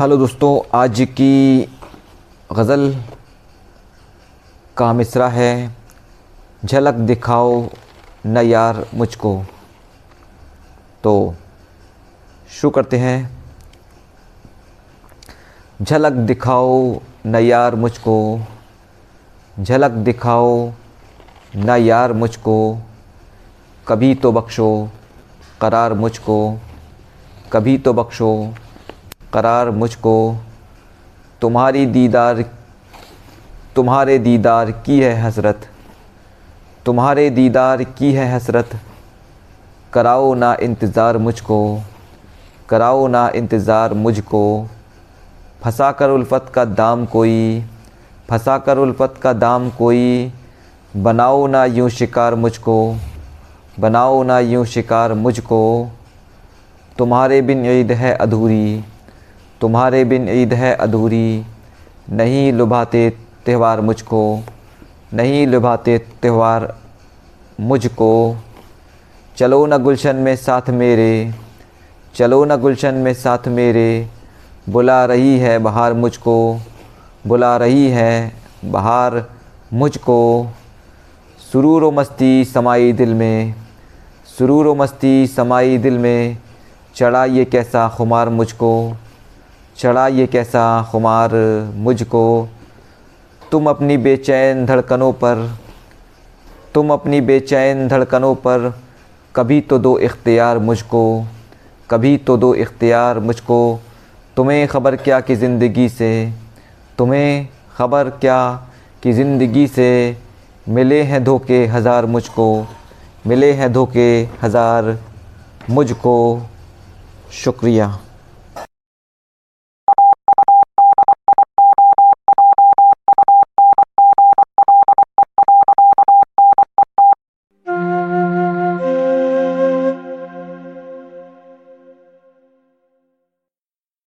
Hello दोस्तों, आज की गज़ल का मिसरा है। झलक दिखाओ न यार मुझको। तो शुरू करते हैं। झलक दिखाओ न यार मुझको। झलक दिखाओ न यार मुझको। कभी तो बख्शो, करार मुझको। कभी तो बख्शो करार मुझको तुम्हारी दीदार, तुम्हारे दीदार की है हसरत तुम्हारे दीदार की है हसरत कराओ ना इंतज़ार मुझको, कराओ ना इंतज़ार मुझको। फंसा कर उल्फत का दाम कोई, फंसा कर उल्फत का दाम कोई। बनाओ ना यूँ शिकार मुझको, बनाओ ना यूँ शिकार मुझको। तुम्हारे बिन ईद है अधूरी। तुम्हारे बिन ईद है अधूरी। नहीं लुभाते त्यौहार मुझको। नहीं लुभाते त्यौहार मुझको। चलो न गुलशन में साथ मेरे। चलो न गुलशन में साथ मेरे। बुला रही है बहार मुझको। बुला रही है बहार मुझको। सुरूर व मस्ती समाई दिल में। सुरूर व मस्ती समाई दिल में। चढ़ा ये कैसा खुमार मुझको। चढ़ा ये कैसा खुमार मुझको। तुम अपनी बेचैन धड़कनों पर, तुम अपनी बेचैन धड़कनों पर, कभी तो दो इख्तियार मुझको, कभी तो दो इख्तियार मुझको। तुम्हें ख़बर क्या कि ज़िंदगी से, तुम्हें ख़बर क्या कि ज़िंदगी से। मिले हैं धोखे हज़ार मुझको, मिले हैं धोखे हज़ार मुझको। शुक्रिया।